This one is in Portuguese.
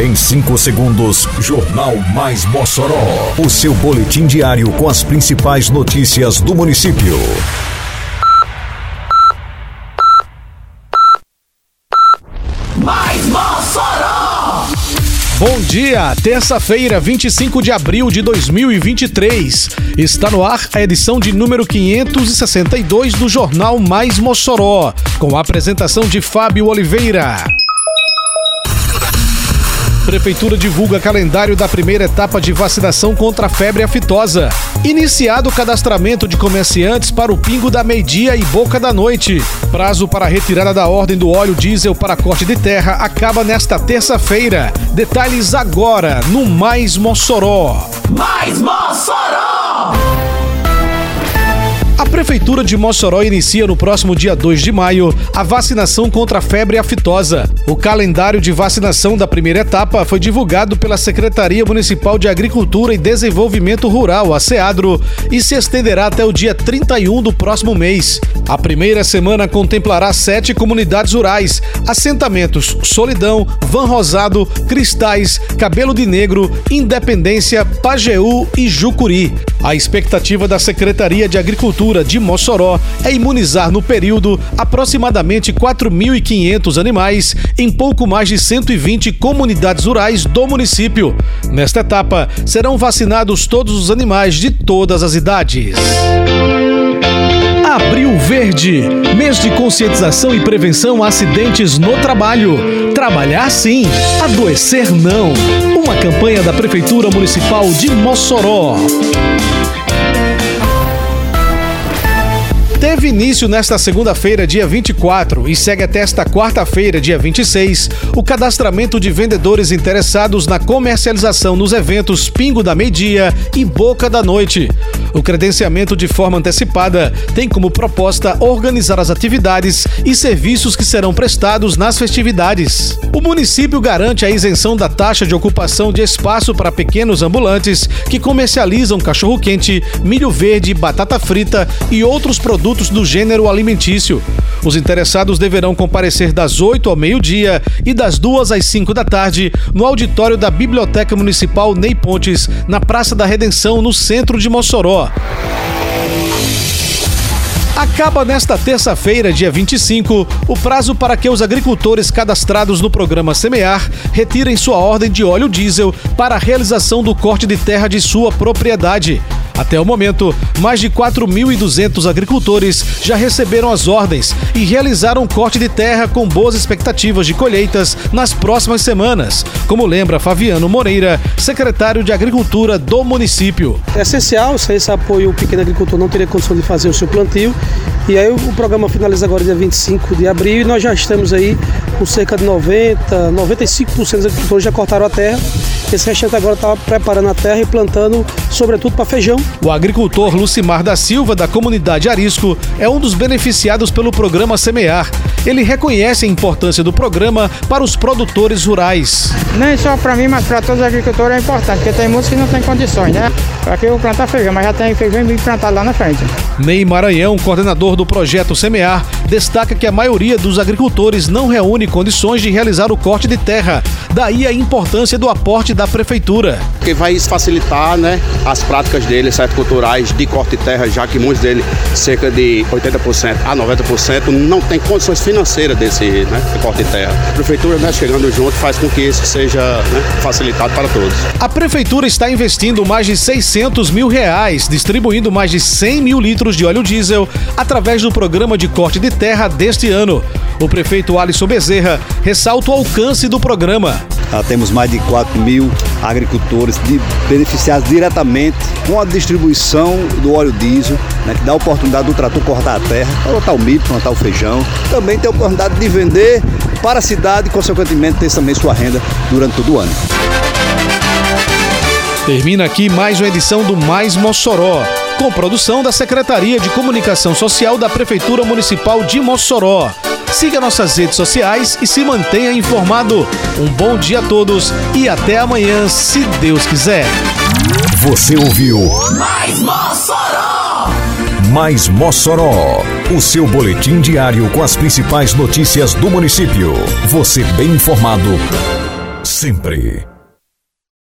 Em 5 segundos, Jornal Mais Mossoró. O seu boletim diário com as principais notícias do município. Mais Mossoró! Bom dia, terça-feira, 25 de abril de 2023. Está no ar a edição de número 562 do Jornal Mais Mossoró, com a apresentação de Fábio Oliveira. Prefeitura divulga calendário da primeira etapa de vacinação contra a febre aftosa. Iniciado o cadastramento de comerciantes para o Pingo da Meio-Dia e Boca da Noite. Prazo para retirada da ordem do óleo diesel para corte de terra acaba nesta terça-feira. Detalhes agora no Mais Mossoró. Mais Mossoró! A Prefeitura de Mossoró inicia no próximo dia 2 de maio a vacinação contra a febre aftosa. O calendário de vacinação da primeira etapa foi divulgado pela Secretaria Municipal de Agricultura e Desenvolvimento Rural, a SEADRO, e se estenderá até o dia 31 do próximo mês. A primeira semana contemplará sete comunidades rurais, assentamentos Solidão, Van Rosado, Cristais, Cabelo de Negro, Independência, Pajeú e Jucuri. A expectativa da Secretaria de Agricultura de Mossoró é imunizar no período aproximadamente 4.500 animais em pouco mais de 120 comunidades rurais do município. Nesta etapa, serão vacinados todos os animais de todas as idades. Abril Verde, mês de conscientização e prevenção a acidentes no trabalho. Trabalhar sim, adoecer não. Uma campanha da Prefeitura Municipal de Mossoró. Teve início nesta segunda-feira, dia 24, e segue até esta quarta-feira, dia 26, o cadastramento de vendedores interessados na comercialização nos eventos Pingo da Meio-Dia e Boca da Noite. O credenciamento de forma antecipada tem como proposta organizar as atividades e serviços que serão prestados nas festividades. O município garante a isenção da taxa de ocupação de espaço para pequenos ambulantes que comercializam cachorro-quente, milho verde, batata frita e outros produtos do gênero alimentício. Os interessados deverão comparecer das 8 ao meio-dia e das 2 às 5 da tarde no auditório da Biblioteca Municipal Ney Pontes, na Praça da Redenção, no centro de Mossoró. Acaba nesta terça-feira, dia 25, o prazo para que os agricultores cadastrados no programa Semear retirem sua ordem de óleo diesel para a realização do corte de terra de sua propriedade. Até o momento, mais de 4.200 agricultores já receberam as ordens e realizaram corte de terra com boas expectativas de colheitas nas próximas semanas, como lembra Fabiano Moreira, secretário de Agricultura do município. É essencial, sem esse apoio o pequeno agricultor não teria condição de fazer o seu plantio. E aí o programa finaliza agora dia 25 de abril e nós já estamos aí com cerca de 90, 95% dos agricultores já cortaram a terra. Esse restante agora está preparando a terra e plantando, sobretudo para feijão. O agricultor Lucimar da Silva, da comunidade Arisco, é um dos beneficiados pelo programa Semear. Ele reconhece a importância do programa para os produtores rurais. Nem só para mim, mas para todos os agricultores é importante, porque tem muitos que não têm condições, né? Aqui eu vou plantar feijão, mas já tem feijão bem plantado lá na frente. Ney Maranhão, coordenador do projeto Semear, destaca que a maioria dos agricultores não reúne condições de realizar o corte de terra. Daí a importância do aporte da prefeitura. Porque vai facilitar né, as práticas deles, certo, culturais de corte de terra, já que muitos deles, cerca de 80% a 90%, não tem condições financeiras desse né, corte de terra. A prefeitura né, chegando junto faz com que isso seja né, facilitado para todos. A prefeitura está investindo mais de 600 mil reais, distribuindo mais de 100 mil litros de óleo diesel através do programa de corte de terra deste ano. O prefeito Alisson Bezerra ressalta o alcance do programa. Ah, temos mais de 4 mil agricultores de, beneficiados diretamente com a distribuição do óleo diesel, né, que dá a oportunidade do trator cortar a terra, plantar o milho, plantar o feijão. Também tem a oportunidade de vender para a cidade e, consequentemente, ter também sua renda durante todo o ano. Termina aqui mais uma edição do Mais Mossoró, com produção da Secretaria de Comunicação Social da Prefeitura Municipal de Mossoró. Siga nossas redes sociais e se mantenha informado. Um bom dia a todos e até amanhã, se Deus quiser. Você ouviu Mais Mossoró! Mais Mossoró, o seu boletim diário com as principais notícias do município. Você bem informado sempre.